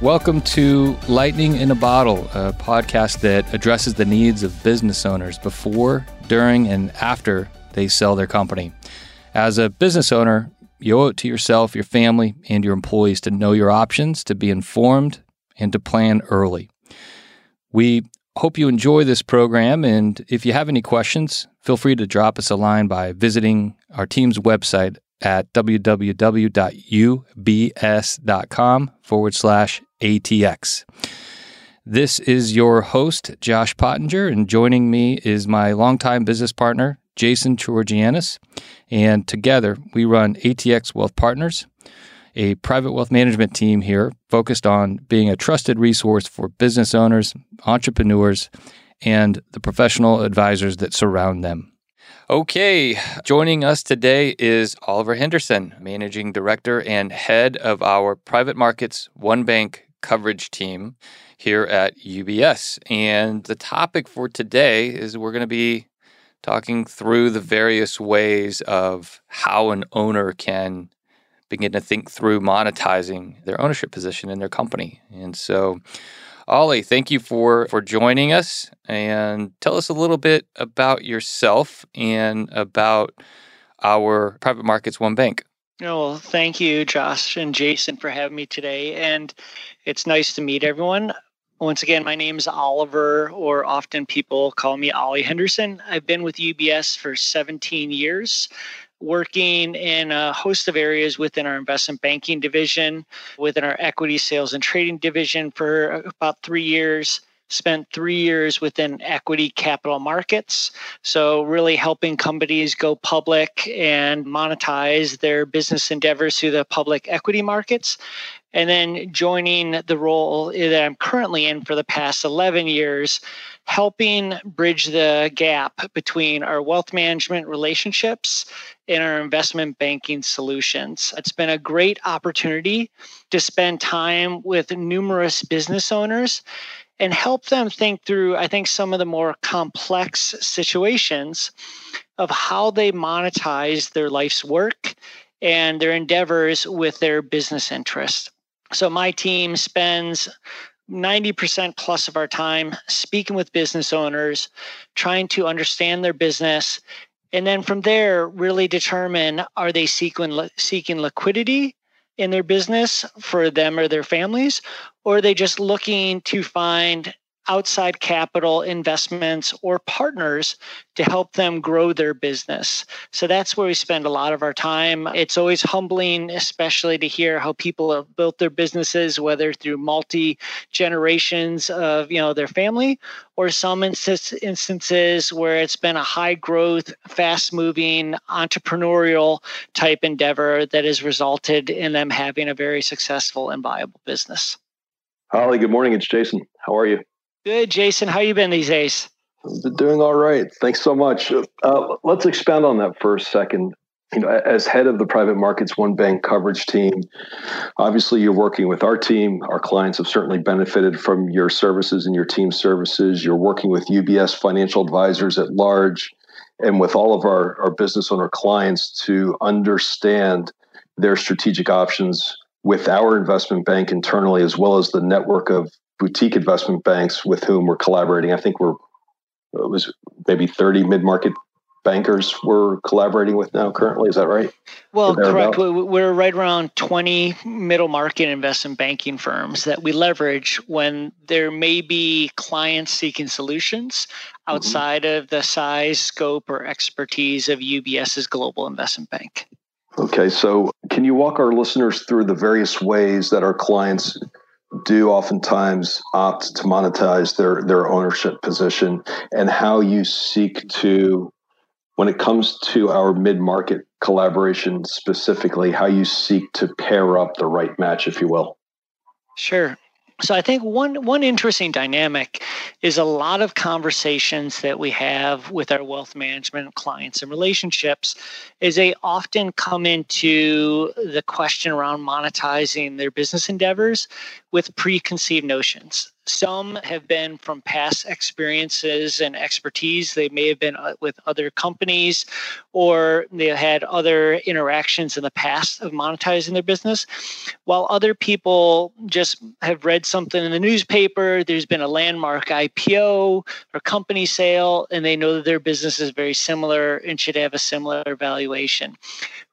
Welcome to Lightning in a Bottle, a podcast that addresses the needs of business owners before, during, and after they sell their company. As a business owner, you owe it to yourself, your family, and your employees to know your options, to be informed, and to plan early. We hope you enjoy this program. And if you have any questions, feel free to drop us a line by visiting our team's website at www.ubs.com forward slash ATX. This is your host, Josh Pottinger, and joining me is my longtime business partner, Jason Georgianis. And together we run ATX Wealth Partners, a private wealth management team here focused on being a trusted resource for business owners, entrepreneurs, and the professional advisors that surround them. Okay, joining us today is Oliver Henderson, Managing Director and Head of our Private Markets One Bank coverage team here at UBS. And the topic for today is we're going to be talking through the various ways of how an owner can begin to think through monetizing their ownership position in their company. And so, Ollie, thank you for for joining us and tell us a little bit about yourself and about our private markets one bank. Oh, well, thank you, Josh and Jason, for having me today. And it's nice to meet everyone. Once again, my name is Oliver, or often people call me Ollie Henderson. I've been with UBS for 17 years working in a host of areas within our investment banking division, within our equity sales and trading division for about three years. Spent three years within equity capital markets. So, really helping companies go public and monetize their business endeavors through the public equity markets and then joining the role that I'm currently in for the past 11 years, helping bridge the gap between our wealth management relationships and our investment banking solutions. It's been a great opportunity to spend time with numerous business owners and help them think through, I think, some of the more complex situations of how they monetize their life's work and their endeavors with their business interests. So my team spends 90% plus of our time speaking with business owners, trying to understand their business, and then from there, really determine are they seeking, seeking liquidity in their business for them or their families, or are they just looking to find outside capital investments or partners to help them grow their business. So that's where we spend a lot of our time. It's always humbling, especially to hear how people have built their businesses, whether through multi generations of you know their family or some instances where it's been a high growth, fast moving, entrepreneurial type endeavor that has resulted in them having a very successful and viable business. Ollie, good morning. It's Jason. How are you? Good, Jason. How you been these days? Doing all right. Thanks so much. Uh, let's expand on that for a second. You know, as head of the private markets one bank coverage team, obviously you're working with our team. Our clients have certainly benefited from your services and your team services. You're working with UBS financial advisors at large and with all of our, our business owner clients to understand their strategic options with our investment bank internally, as well as the network of boutique investment banks with whom we're collaborating. I think we're it was maybe 30 mid-market bankers we're collaborating with now currently is that right well correct we're right around 20 middle market investment banking firms that we leverage when there may be clients seeking solutions mm-hmm. outside mm-hmm. of the size scope or expertise of ubs's global investment bank okay so can you walk our listeners through the various ways that our clients do oftentimes opt to monetize their their ownership position and how you seek to when it comes to our mid-market collaboration specifically how you seek to pair up the right match if you will? Sure so I think one one interesting dynamic is a lot of conversations that we have with our wealth management clients and relationships is they often come into the question around monetizing their business endeavors with preconceived notions. Some have been from past experiences and expertise. They may have been uh, with other companies or they had other interactions in the past of monetizing their business. While other people just have read something in the newspaper, there's been a landmark IPO or company sale, and they know that their business is very similar and should have a similar valuation.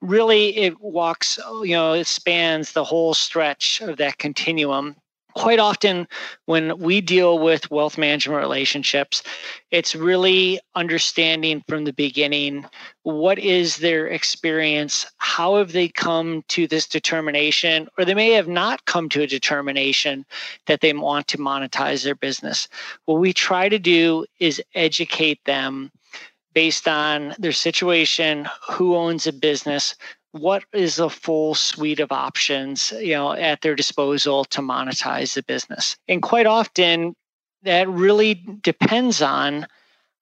Really, it walks, you know, it spans the whole stretch of that continuum quite often when we deal with wealth management relationships it's really understanding from the beginning what is their experience how have they come to this determination or they may have not come to a determination that they want to monetize their business. What we try to do is educate them based on their situation who owns a business what is a full suite of options you know at their disposal to monetize the business and quite often that really depends on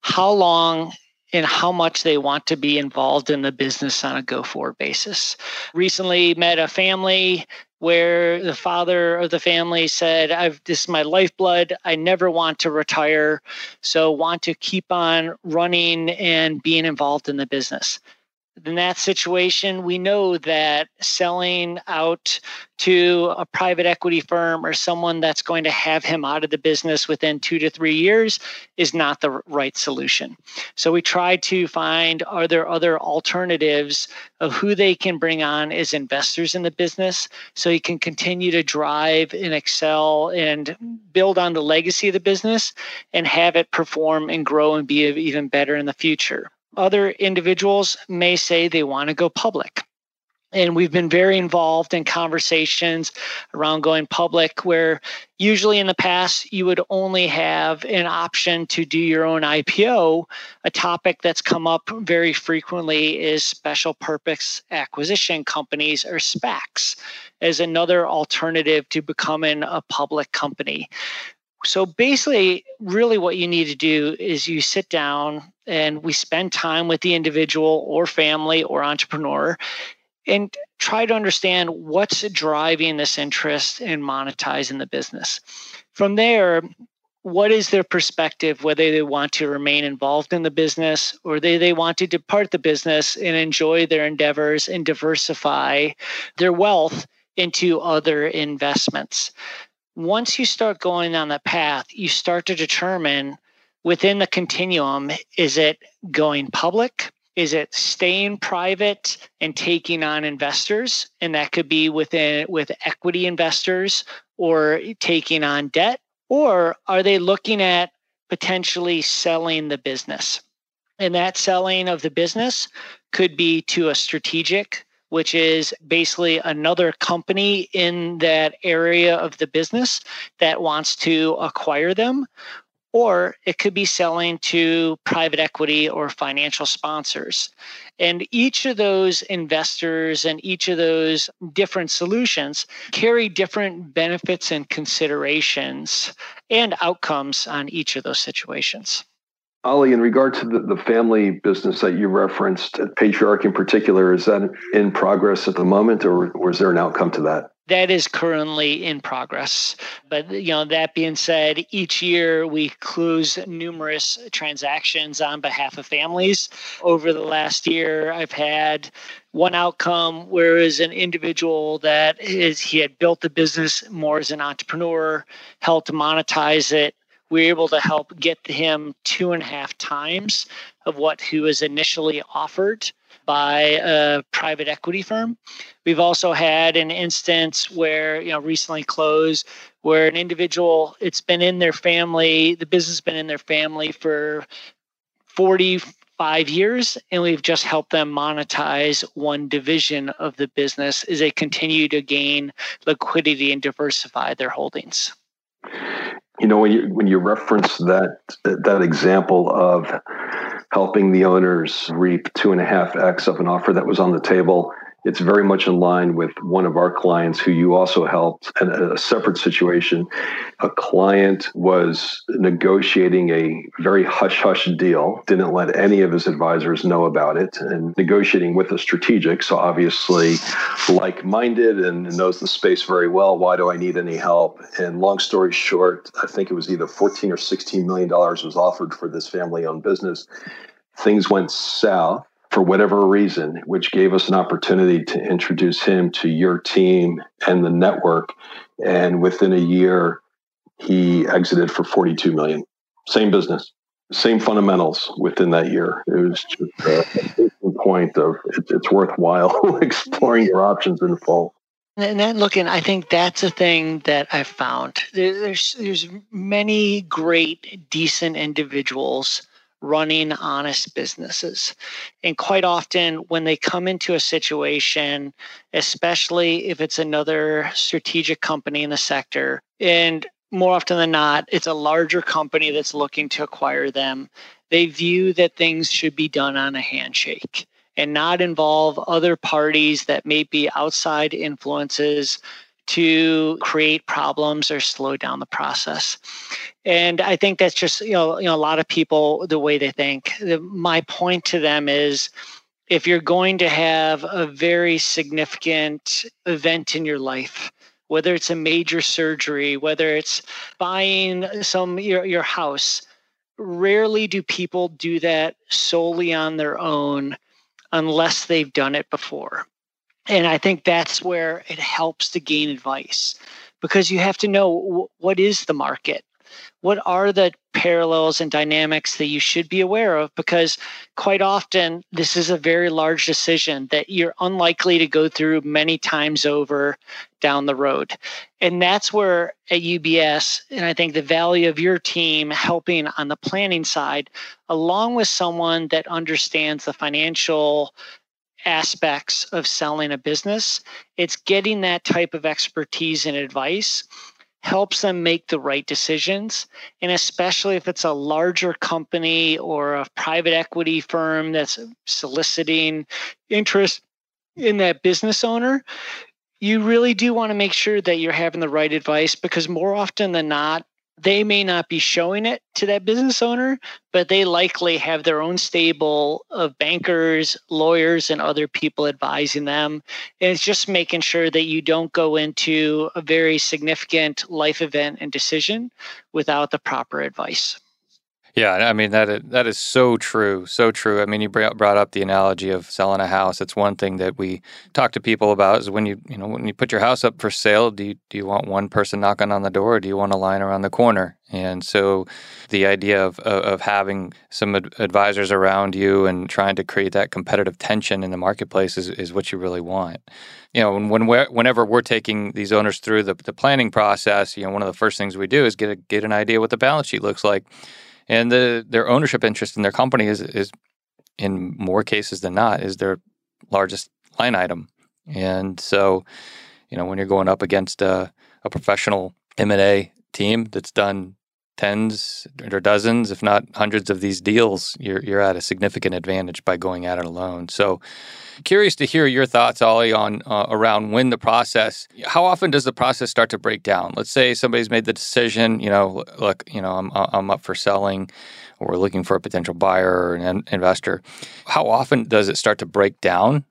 how long and how much they want to be involved in the business on a go forward basis. Recently met a family where the father of the family said, I've this is my lifeblood. I never want to retire. So want to keep on running and being involved in the business in that situation, we know that selling out to a private equity firm or someone that's going to have him out of the business within two to three years is not the right solution. So we try to find are there other alternatives of who they can bring on as investors in the business so he can continue to drive and excel and build on the legacy of the business and have it perform and grow and be even better in the future other individuals may say they want to go public. And we've been very involved in conversations around going public, where usually in the past you would only have an option to do your own IPO. A topic that's come up very frequently is special purpose acquisition companies or SPACs as another alternative to becoming a public company. So basically, really what you need to do is you sit down and we spend time with the individual or family or entrepreneur and try to understand what's driving this interest in monetizing the business. From there, what is their perspective, whether they want to remain involved in the business or they, they want to depart the business and enjoy their endeavors and diversify their wealth into other investments once you start going down that path, you start to determine within the continuum is it going public? Is it staying private and taking on investors? And that could be within with equity investors or taking on debt. Or are they looking at potentially selling the business? And that selling of the business could be to a strategic which is basically another company in that area of the business that wants to acquire them. Or it could be selling to private equity or financial sponsors. And each of those investors and each of those different solutions carry different benefits and considerations and outcomes on each of those situations. Ollie, in regard to the, the family business that you referenced, Patriarch in particular, is that in progress at the moment, or was there an outcome to that? That is currently in progress. But you know, that being said, each year we close numerous transactions on behalf of families. Over the last year, I've had one outcome where is an individual that is he had built the business more as an entrepreneur, helped monetize it, we were able to help get him two and a half times of what he was initially offered by a private equity firm. We've also had an instance where, you know, recently closed where an individual, it's been in their family, the business has been in their family for 45 years, and we've just helped them monetize one division of the business as they continue to gain liquidity and diversify their holdings you know when you when you reference that that example of helping the owners reap two and a half x of an offer that was on the table it's very much in line with one of our clients who you also helped in a separate situation. A client was negotiating a very hush hush deal, didn't let any of his advisors know about it, and negotiating with a strategic. So, obviously, like minded and knows the space very well. Why do I need any help? And long story short, I think it was either 14 or 16 million dollars was offered for this family owned business. Things went south for whatever reason, which gave us an opportunity to introduce him to your team and the network. And within a year, he exited for 42 million. Same business, same fundamentals within that year. It was just uh, a point of it's worthwhile exploring your options in full. And then looking, I think that's a thing that I've found. There's there's many great, decent individuals running honest businesses. And quite often, when they come into a situation, especially if it's another strategic company in the sector, and more often than not, it's a larger company that's looking to acquire them, they view that things should be done on a handshake and not involve other parties that may be outside influences to create problems or slow down the process. And I think that's just, you know, you know, a lot of people the way they think. My point to them is if you're going to have a very significant event in your life, whether it's a major surgery, whether it's buying some your, your house, rarely do people do that solely on their own unless they've done it before. And I think that's where it helps to gain advice because you have to know what is the market? What are the parallels and dynamics that you should be aware of? Because quite often, this is a very large decision that you're unlikely to go through many times over down the road. And that's where at UBS, and I think the value of your team helping on the planning side, along with someone that understands the financial aspects of selling a business. It's getting that type of expertise and advice helps them make the right decisions. And especially if it's a larger company or a private equity firm that's soliciting interest in that business owner, you really do want to make sure that you're having the right advice because more often than not, they may not be showing it to that business owner, but they likely have their own stable of bankers, lawyers, and other people advising them. And it's just making sure that you don't go into a very significant life event and decision without the proper advice. Yeah, I mean that is, that is so true, so true. I mean, you brought up the analogy of selling a house. It's one thing that we talk to people about is when you you know when you put your house up for sale, do you do you want one person knocking on the door, or do you want a line around the corner? And so, the idea of of having some advisors around you and trying to create that competitive tension in the marketplace is, is what you really want. You know, when we're, whenever we're taking these owners through the, the planning process, you know, one of the first things we do is get a, get an idea what the balance sheet looks like and the their ownership interest in their company is is in more cases than not is their largest line item. And so, you know, when you're going up against a, a professional M and A team that's done tens or dozens, if not hundreds of these deals, you're you're at a significant advantage by going at it alone. So, curious to hear your thoughts, Ollie, on uh, around when the process. How often does the process start to break down? Let's say somebody's made the decision. You know, look, you know, I'm I'm up for selling, or looking for a potential buyer or an investor. How often does it start to break down?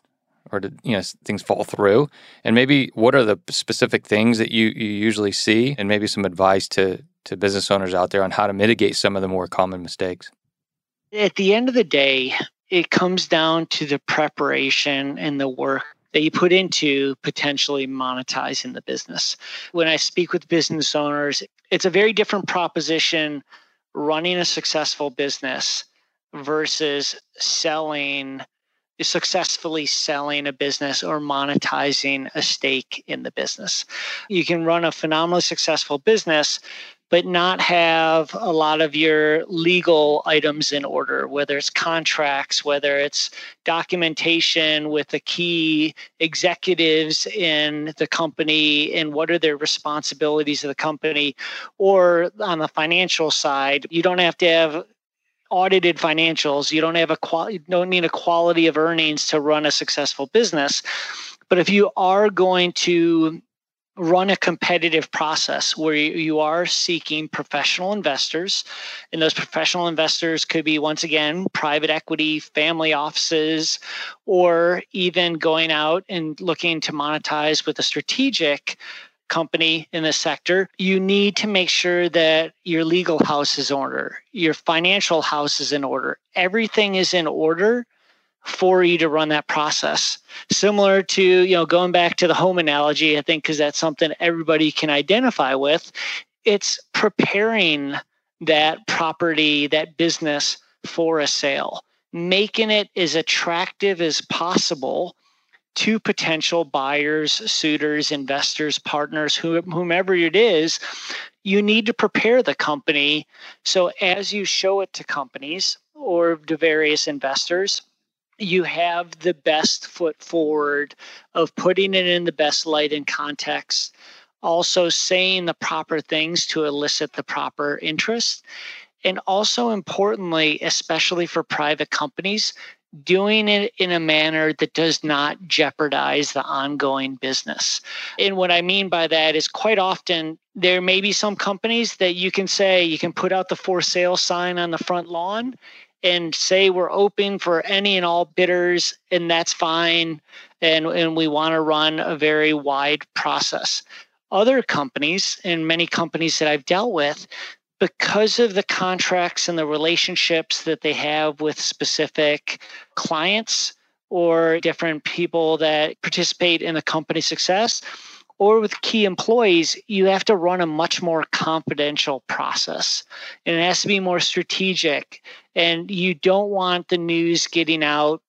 Or do you know things fall through? And maybe what are the specific things that you, you usually see, and maybe some advice to to business owners out there on how to mitigate some of the more common mistakes? At the end of the day, it comes down to the preparation and the work that you put into potentially monetizing the business. When I speak with business owners, it's a very different proposition running a successful business versus selling successfully selling a business or monetizing a stake in the business. You can run a phenomenally successful business but not have a lot of your legal items in order, whether it's contracts, whether it's documentation with the key executives in the company and what are their responsibilities of the company, or on the financial side, you don't have to have audited financials. You don't have a don't need a quality of earnings to run a successful business. But if you are going to run a competitive process where you are seeking professional investors. And those professional investors could be once again private equity family offices or even going out and looking to monetize with a strategic company in the sector. You need to make sure that your legal house is in order your financial house is in order. Everything is in order for you to run that process. Similar to, you know, going back to the home analogy, I think because that's something everybody can identify with. It's preparing that property, that business for a sale, making it as attractive as possible to potential buyers, suitors, investors, partners, whomever it is. You need to prepare the company so as you show it to companies or to various investors, you have the best foot forward of putting it in the best light and context, also saying the proper things to elicit the proper interest. And also importantly, especially for private companies, doing it in a manner that does not jeopardize the ongoing business. And what I mean by that is quite often there may be some companies that you can say you can put out the for sale sign on the front lawn and say we're open for any and all bidders, and that's fine. And, and we want to run a very wide process. Other companies, and many companies that I've dealt with, because of the contracts and the relationships that they have with specific clients or different people that participate in the company success, or with key employees, you have to run a much more confidential process. And it has to be more strategic. And you don't want the news getting out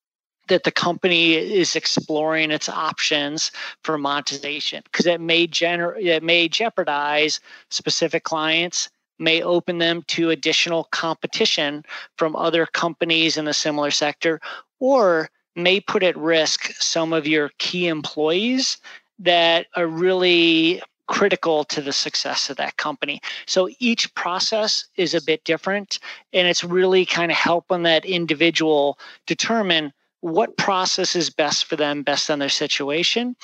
that the company is exploring its options for monetization because it may gener- it may jeopardize specific clients may open them to additional competition from other companies in the similar sector or may put at risk some of your key employees that are really critical to the success of that company. So each process is a bit different, and it's really kind of helping that individual determine what process is best for them, best on their situation,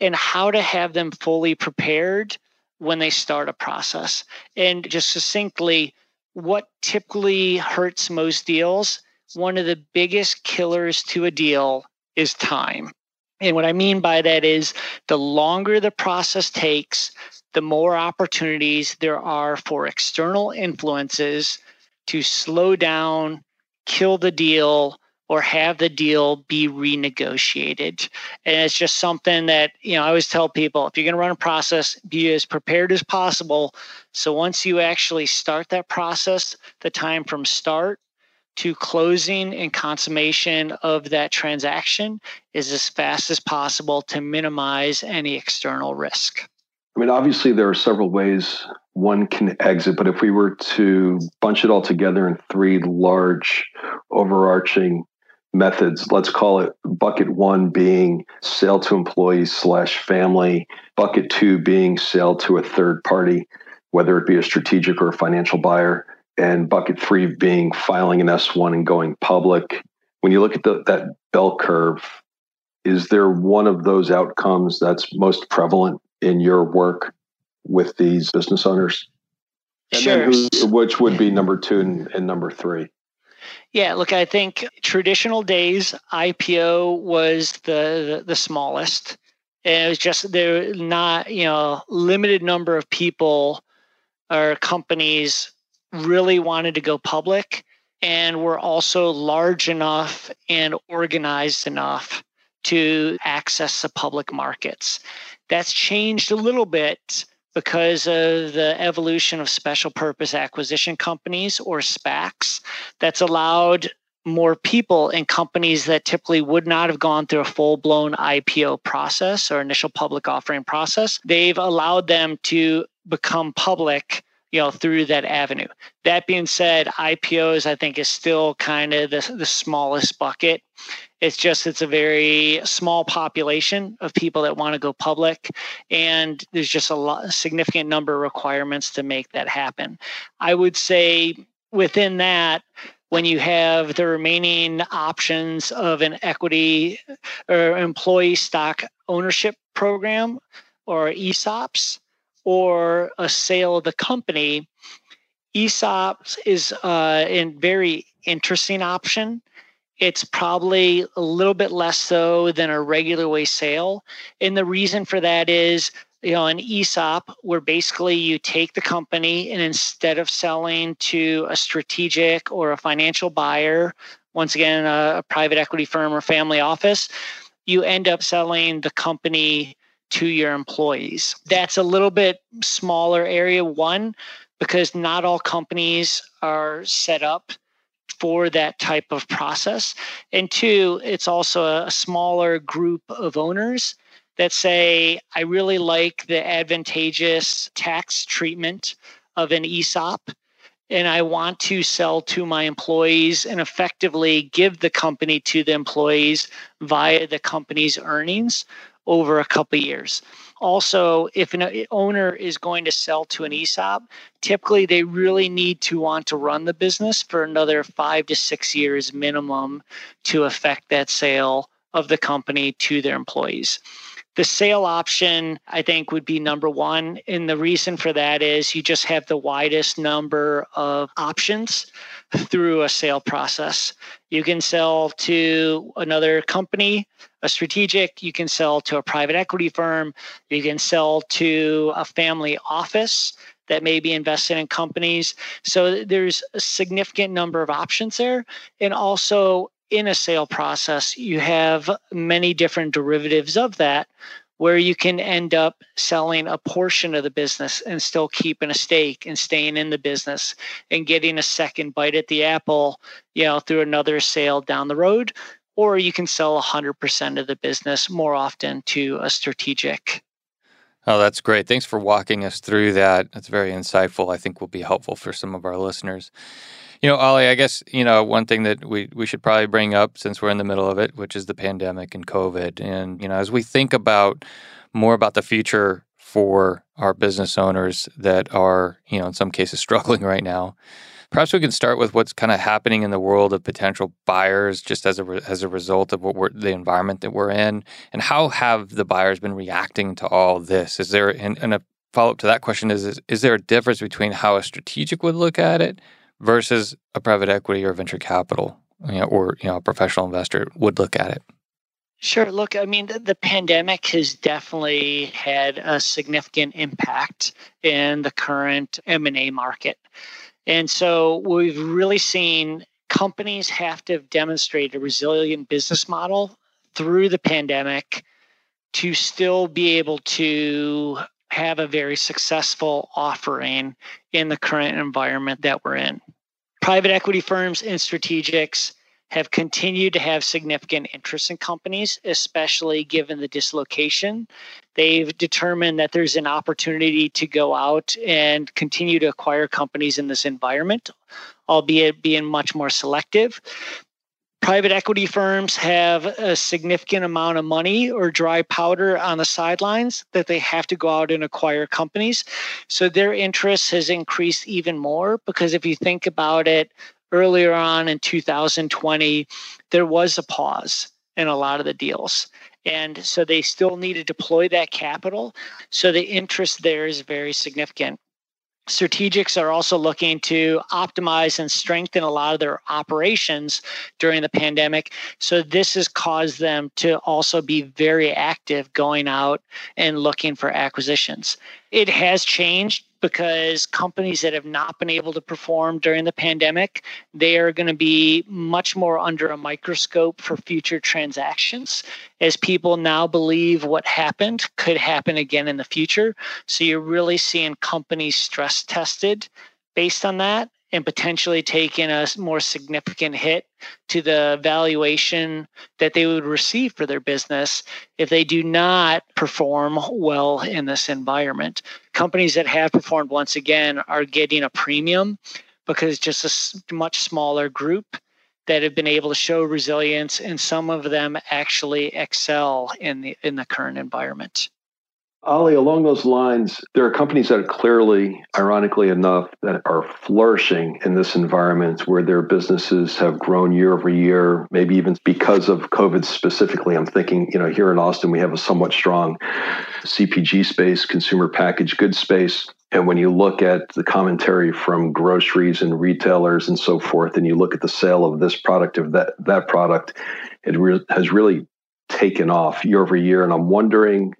and how to have them fully prepared when they start a process. And just succinctly, what typically hurts most deals, one of the biggest killers to a deal is time. And what I mean by that is the longer the process takes, the more opportunities there are for external influences to slow down, kill the deal, or have the deal be renegotiated. And it's just something that, you know, I always tell people if you're going to run a process, be as prepared as possible. So once you actually start that process, the time from start to closing and consummation of that transaction is as fast as possible to minimize any external risk. I mean, obviously, there are several ways one can exit, but if we were to bunch it all together in three large overarching methods, let's call it bucket one being sale to employees slash family, bucket two being sale to a third party, whether it be a strategic or a financial buyer, and bucket three being filing an S1 and going public. When you look at the, that bell curve, is there one of those outcomes that's most prevalent in your work with these business owners? And sure. Who, which would be number two and, and number three? Yeah, look, I think traditional days IPO was the the, the smallest. And it was just there not, you know, limited number of people or companies really wanted to go public and were also large enough and organized enough to access the public markets. That's changed a little bit because of the evolution of special purpose acquisition companies or SPACs that's allowed more people and companies that typically would not have gone through a full blown IPO process or initial public offering process. They've allowed them to become public you know through that avenue. That being said ipos i think is still kind of the, the smallest bucket. It's just it's a very small population of people that want to go public and there's just a lot a significant number of requirements to make that happen. I would say within that when you have the remaining options of an equity or employee stock ownership program or ESOPs or a sale of the company, ESOPs is uh, a very interesting option. It's probably a little bit less so than a regular way sale. And the reason for that is you know an ESOP where basically you take the company and instead of selling to a strategic or a financial buyer, once again a, a private equity firm or family office, you end up selling the company to your employees. That's a little bit smaller area one because not all companies are set up for that type of process. And two, it's also a smaller group of owners that say, I really like the advantageous tax treatment of an ESOP. And I want to sell to my employees and effectively give the company to the employees via the company's earnings over a couple years. Also, if an owner is going to sell to an ESOP, typically they really need to want to run the business for another five to six years minimum to affect that sale of the company to their employees. The sale option, I think, would be number one. And the reason for that is you just have the widest number of options through a sale process. You can sell to another company, a strategic, you can sell to a private equity firm, you can sell to a family office that may be invested in companies. So there's a significant number of options there. And also in a sale process, you have many different derivatives of that where you can end up selling a portion of the business and still keeping a stake and staying in the business and getting a second bite at the apple, you know, through another sale down the road. Or you can sell 100% of the business more often to a strategic. Oh, that's great. Thanks for walking us through that. That's very insightful. I think will be helpful for some of our listeners. You know, Ollie, I guess, you know, one thing that we, we should probably bring up since we're in the middle of it, which is the pandemic and COVID. And, you know, as we think about more about the future for our business owners that are, you know, in some cases struggling right now, perhaps we can start with what's kind of happening in the world of potential buyers just as a, re- as a result of what we're, the environment that we're in. And how have the buyers been reacting to all this? Is there, and, and a follow up to that question is, is, is there a difference between how a strategic would look at it versus a private equity or venture capital you know, or you know a professional investor would look at it? Sure. Look, I mean, the, the, pandemic has definitely had a significant impact in the current M&A market. And so we've really seen companies have to demonstrate a resilient business model through the pandemic to still be able to have a very successful offering in the current environment that we're in. Private equity firms and strategics have continued to have significant interest in companies, especially given the dislocation. They've determined that there's an opportunity to go out and continue to acquire companies in this environment, albeit being much more selective. Private equity firms have a significant amount of money or dry powder on the sidelines that they have to go out and acquire companies. So their interest has increased even more because if you think about it, earlier on in 2020, there was a pause in a lot of the deals. And so they still need to deploy that capital. So the interest there is very significant. Strategics are also looking to optimize and strengthen a lot of their operations during the pandemic. So, this has caused them to also be very active going out and looking for acquisitions. It has changed because companies that have not been able to perform during the pandemic they are going to be much more under a microscope for future transactions as people now believe what happened could happen again in the future. So you're really seeing companies stress tested based on that and potentially taking a more significant hit to the valuation that they would receive for their business if they do not perform well in this environment. Companies that have performed once again are getting a premium because just a much smaller group that have been able to show resilience and some of them actually excel in the in the current environment. Ollie, along those lines, there are companies that are clearly, ironically enough, that are flourishing in this environment where their businesses have grown year over year, maybe even because of COVID specifically. I'm thinking, you know, here in Austin, we have a somewhat strong CPG space, consumer packaged goods space. And when you look at the commentary from groceries and retailers and so forth, and you look at the sale of this product of that that product, it re- has really taken off year over year. And I'm wondering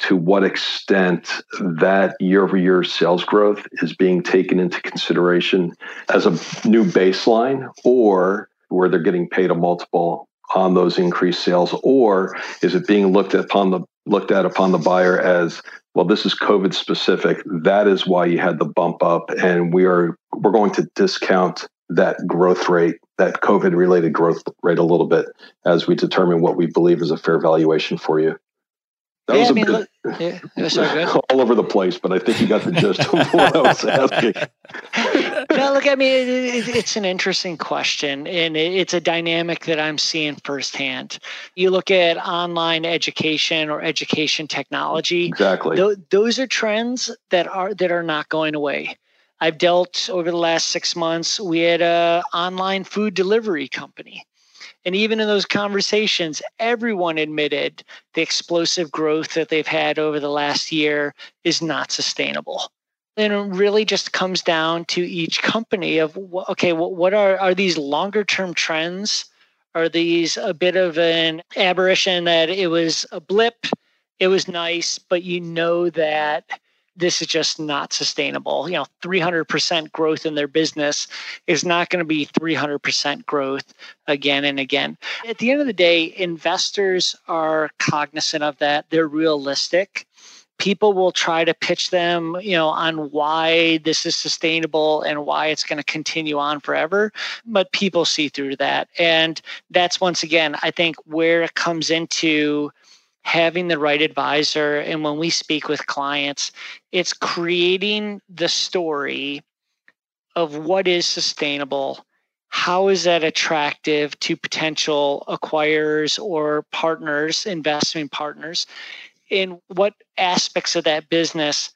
to what extent that year over year sales growth is being taken into consideration as a new baseline or where they're getting paid a multiple on those increased sales or is it being looked at upon the looked at upon the buyer as well this is covid specific that is why you had the bump up and we are we're going to discount that growth rate that covid related growth rate a little bit as we determine what we believe is a fair valuation for you that yeah, was I mean, bit, look, yeah, sorry, all over the place, but I think you got the gist of what I was asking. no, look, I mean, it, it, it's an interesting question, and it, it's a dynamic that I'm seeing firsthand. You look at online education or education technology. Exactly. Th- those are trends that are that are not going away. I've dealt over the last six months. We had a online food delivery company and even in those conversations, everyone admitted the explosive growth that they've had over the last year is not sustainable. And it really just comes down to each company of okay, what are are these longer term trends? Are these a bit of an aberration that it was a blip? It was nice, but you know that this is just not sustainable. You know, 300% growth in their business is not going to be 300% growth again and again. At the end of the day, investors are cognizant of that. They're realistic. People will try to pitch them, you know, on why this is sustainable and why it's going to continue on forever, but people see through that. And that's once again, I think where it comes into having the right advisor. And when we speak with clients, it's creating the story of what is sustainable. How is that attractive to potential acquirers or partners, investment partners? In what aspects of that business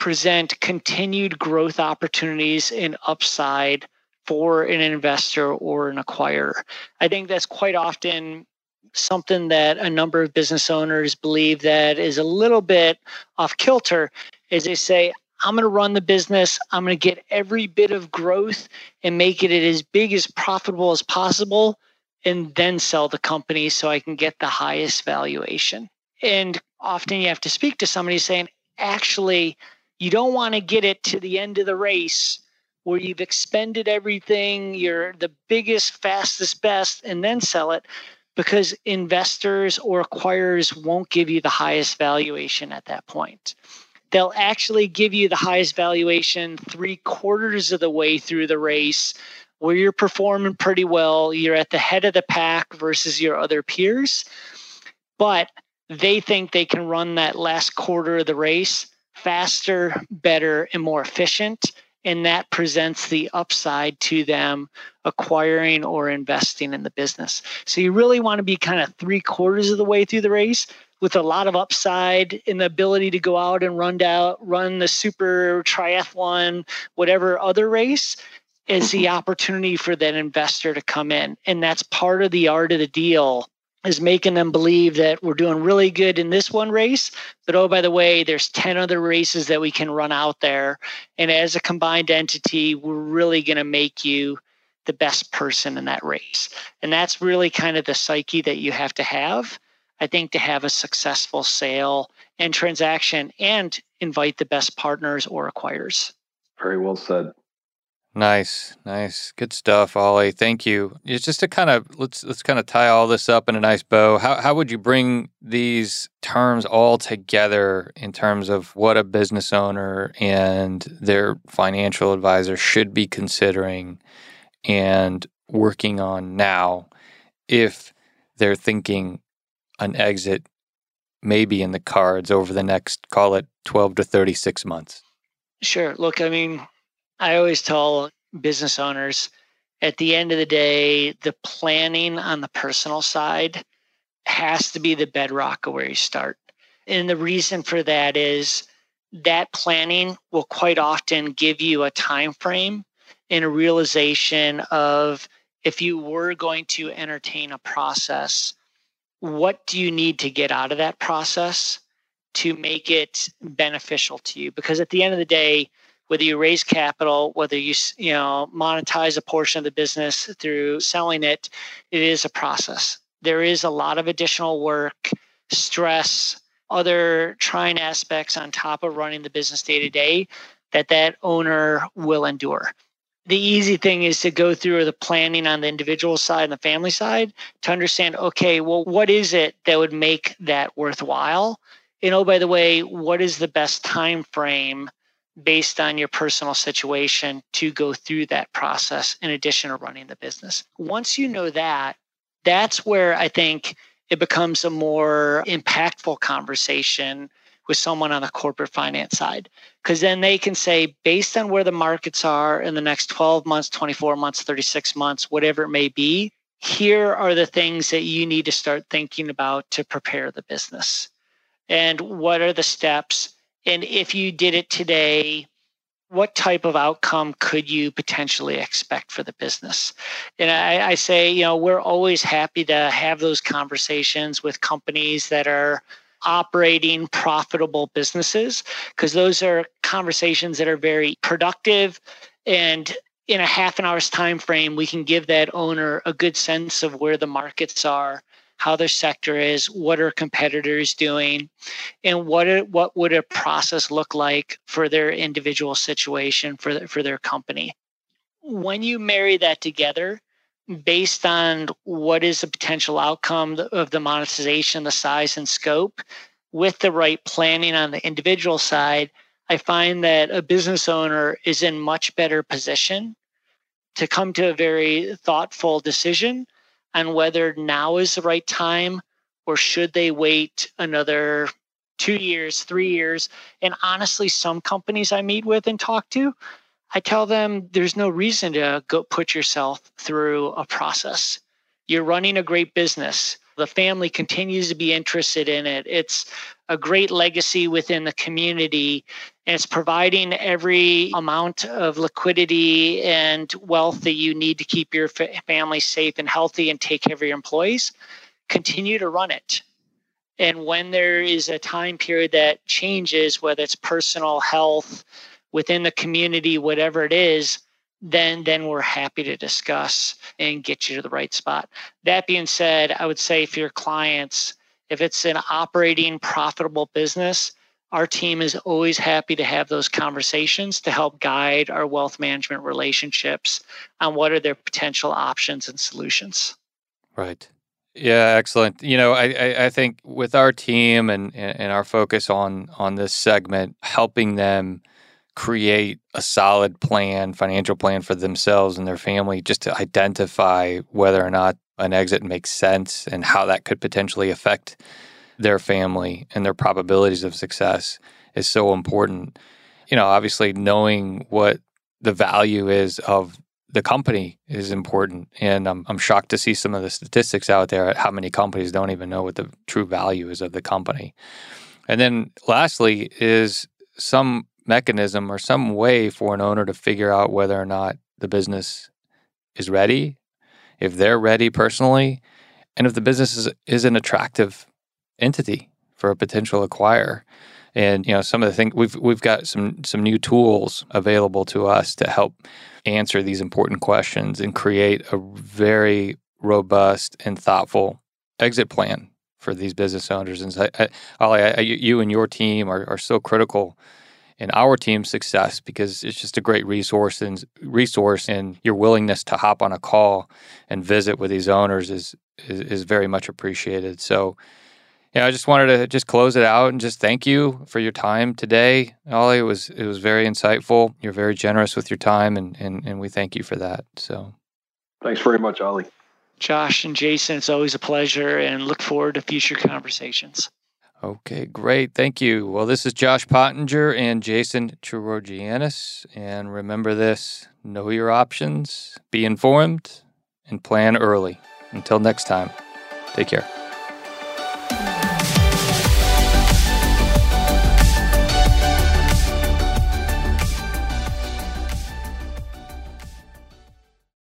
present continued growth opportunities and upside for an investor or an acquirer? I think that's quite often something that a number of business owners believe that is a little bit off kilter is they say i'm going to run the business. I'm going to get every bit of growth and make it as big as profitable as possible and then sell the company so i can get the highest valuation. And often you have to speak to somebody saying actually you don't want to get it to the end of the race where you've expended everything you're the biggest fastest best and then sell it because investors or acquirers won't give you the highest valuation at that point. They'll actually give you the highest valuation three quarters of the way through the race where you're performing pretty well. You're at the head of the pack versus your other peers. But they think they can run that last quarter of the race faster, better, and more efficient and that presents the upside to them acquiring or investing in the business. So you really want to be kind of three quarters of the way through the race with a lot of upside in the ability to go out and run down, run the super triathlon, whatever other race is the mm-hmm. opportunity for that investor to come in. And that's part of the art of the deal is making them believe that we're doing really good in this one race but oh by the way there's 10 other races that we can run out there. And as a combined entity we're really going to make you the best person in that race. And that's really kind of the psyche that you have to have i think to have a successful sale and transaction and invite the best partners or acquirers. Very well said Nice, nice, good stuff, Ollie. Thank you. It's just to kind of let's let's kind of tie all this up in a nice bow. How how would you bring these terms all together in terms of what a business owner and their financial advisor should be considering and working on now if they're thinking an exit maybe in the cards over the next call it 12 to 36 months? Sure. Look, I mean, I always tell business owners at the end of the day, the planning on the personal side has to be the bedrock of where you start. And the reason for that is that planning will quite often give you a time frame and a realization of if you were going to entertain a process, what do you need to get out of that process to make it beneficial to you? Because at the end of the day, whether you raise capital, whether you you know monetize a portion of the business through selling it, it is a process. There is a lot of additional work, stress, other trying aspects on top of running the business day to day that that owner will endure the easy thing is to go through the planning on the individual side and the family side to understand okay well what is it that would make that worthwhile and oh by the way what is the best time frame based on your personal situation to go through that process in addition to running the business. Once you know that that's where i think it becomes a more impactful conversation with someone on the corporate finance side. Because then they can say based on where the markets are in the next 12 months 24 months 36 months whatever it may be here are the things that you need to start thinking about to prepare the business. And what are the steps and if you did it today what type of outcome could you potentially expect for the business? And I, I, say, you know, we're always happy to have those conversations with companies that are operating profitable businesses because those are conversations that are very productive and in a half an hour's time frame we can give that owner a good sense of where the markets are how their sector is what are competitors doing and what what would a process look like for their individual situation for, the, for their company. When you marry that together based on what is the potential outcome of the monetization, the size and scope, with the right planning on the individual side, I find that a business owner is in much better position to come to a very thoughtful decision on whether now is the right time or should they wait another two years, three years. And honestly, some companies I meet with and talk to, I tell them there's no reason to go put yourself through a process. You're running a great business. The family continues to be interested in it. It's a great legacy within the community. And it's providing every amount of liquidity and wealth that you need to keep your family safe and healthy and take care of your employees. Continue to run it. And when there is a time period that changes, whether it's personal health, within the community, whatever it is, then then we're happy to discuss and get you to the right spot. That being said, I would say for your clients, if it's an operating profitable business, our team is always happy to have those conversations to help guide our wealth management relationships on what are their potential options and solutions. Right. Yeah, excellent. You know, I, I, I think with our team and, and our focus on on this segment, helping them create a solid plan, financial plan for themselves and their family, just to identify whether or not an exit makes sense and how that could potentially affect their family and their probabilities of success is so important. You know, obviously knowing what the value is of the company is important. And I'm, I'm shocked to see some of the statistics out there at how many companies don't even know what the true value is of the company. And then lastly is some mechanism or some way for an owner to figure out whether or not the business is ready, if they're ready personally, and if the business is, is an attractive entity for a potential acquirer. And you know, some of the things we've we've got some some new tools available to us to help answer these important questions and create a very robust and thoughtful exit plan for these business owners. And so, I, Ollie, I, you and your team are, are so critical in our team's success because it's just a great resource and resource and your willingness to hop on a call and visit with these owners is is, is very much appreciated. So yeah, I just wanted to just close it out and just thank you for your time today. Ollie, it was it was very insightful. You're very generous with your time and and, and we thank you for that. So thanks very much, Ollie. Josh and Jason, it's always a pleasure and look forward to future conversations. Okay, great. Thank you. Well, this is Josh Pottinger and Jason Chorogianis. And remember this know your options, be informed, and plan early. Until next time, take care.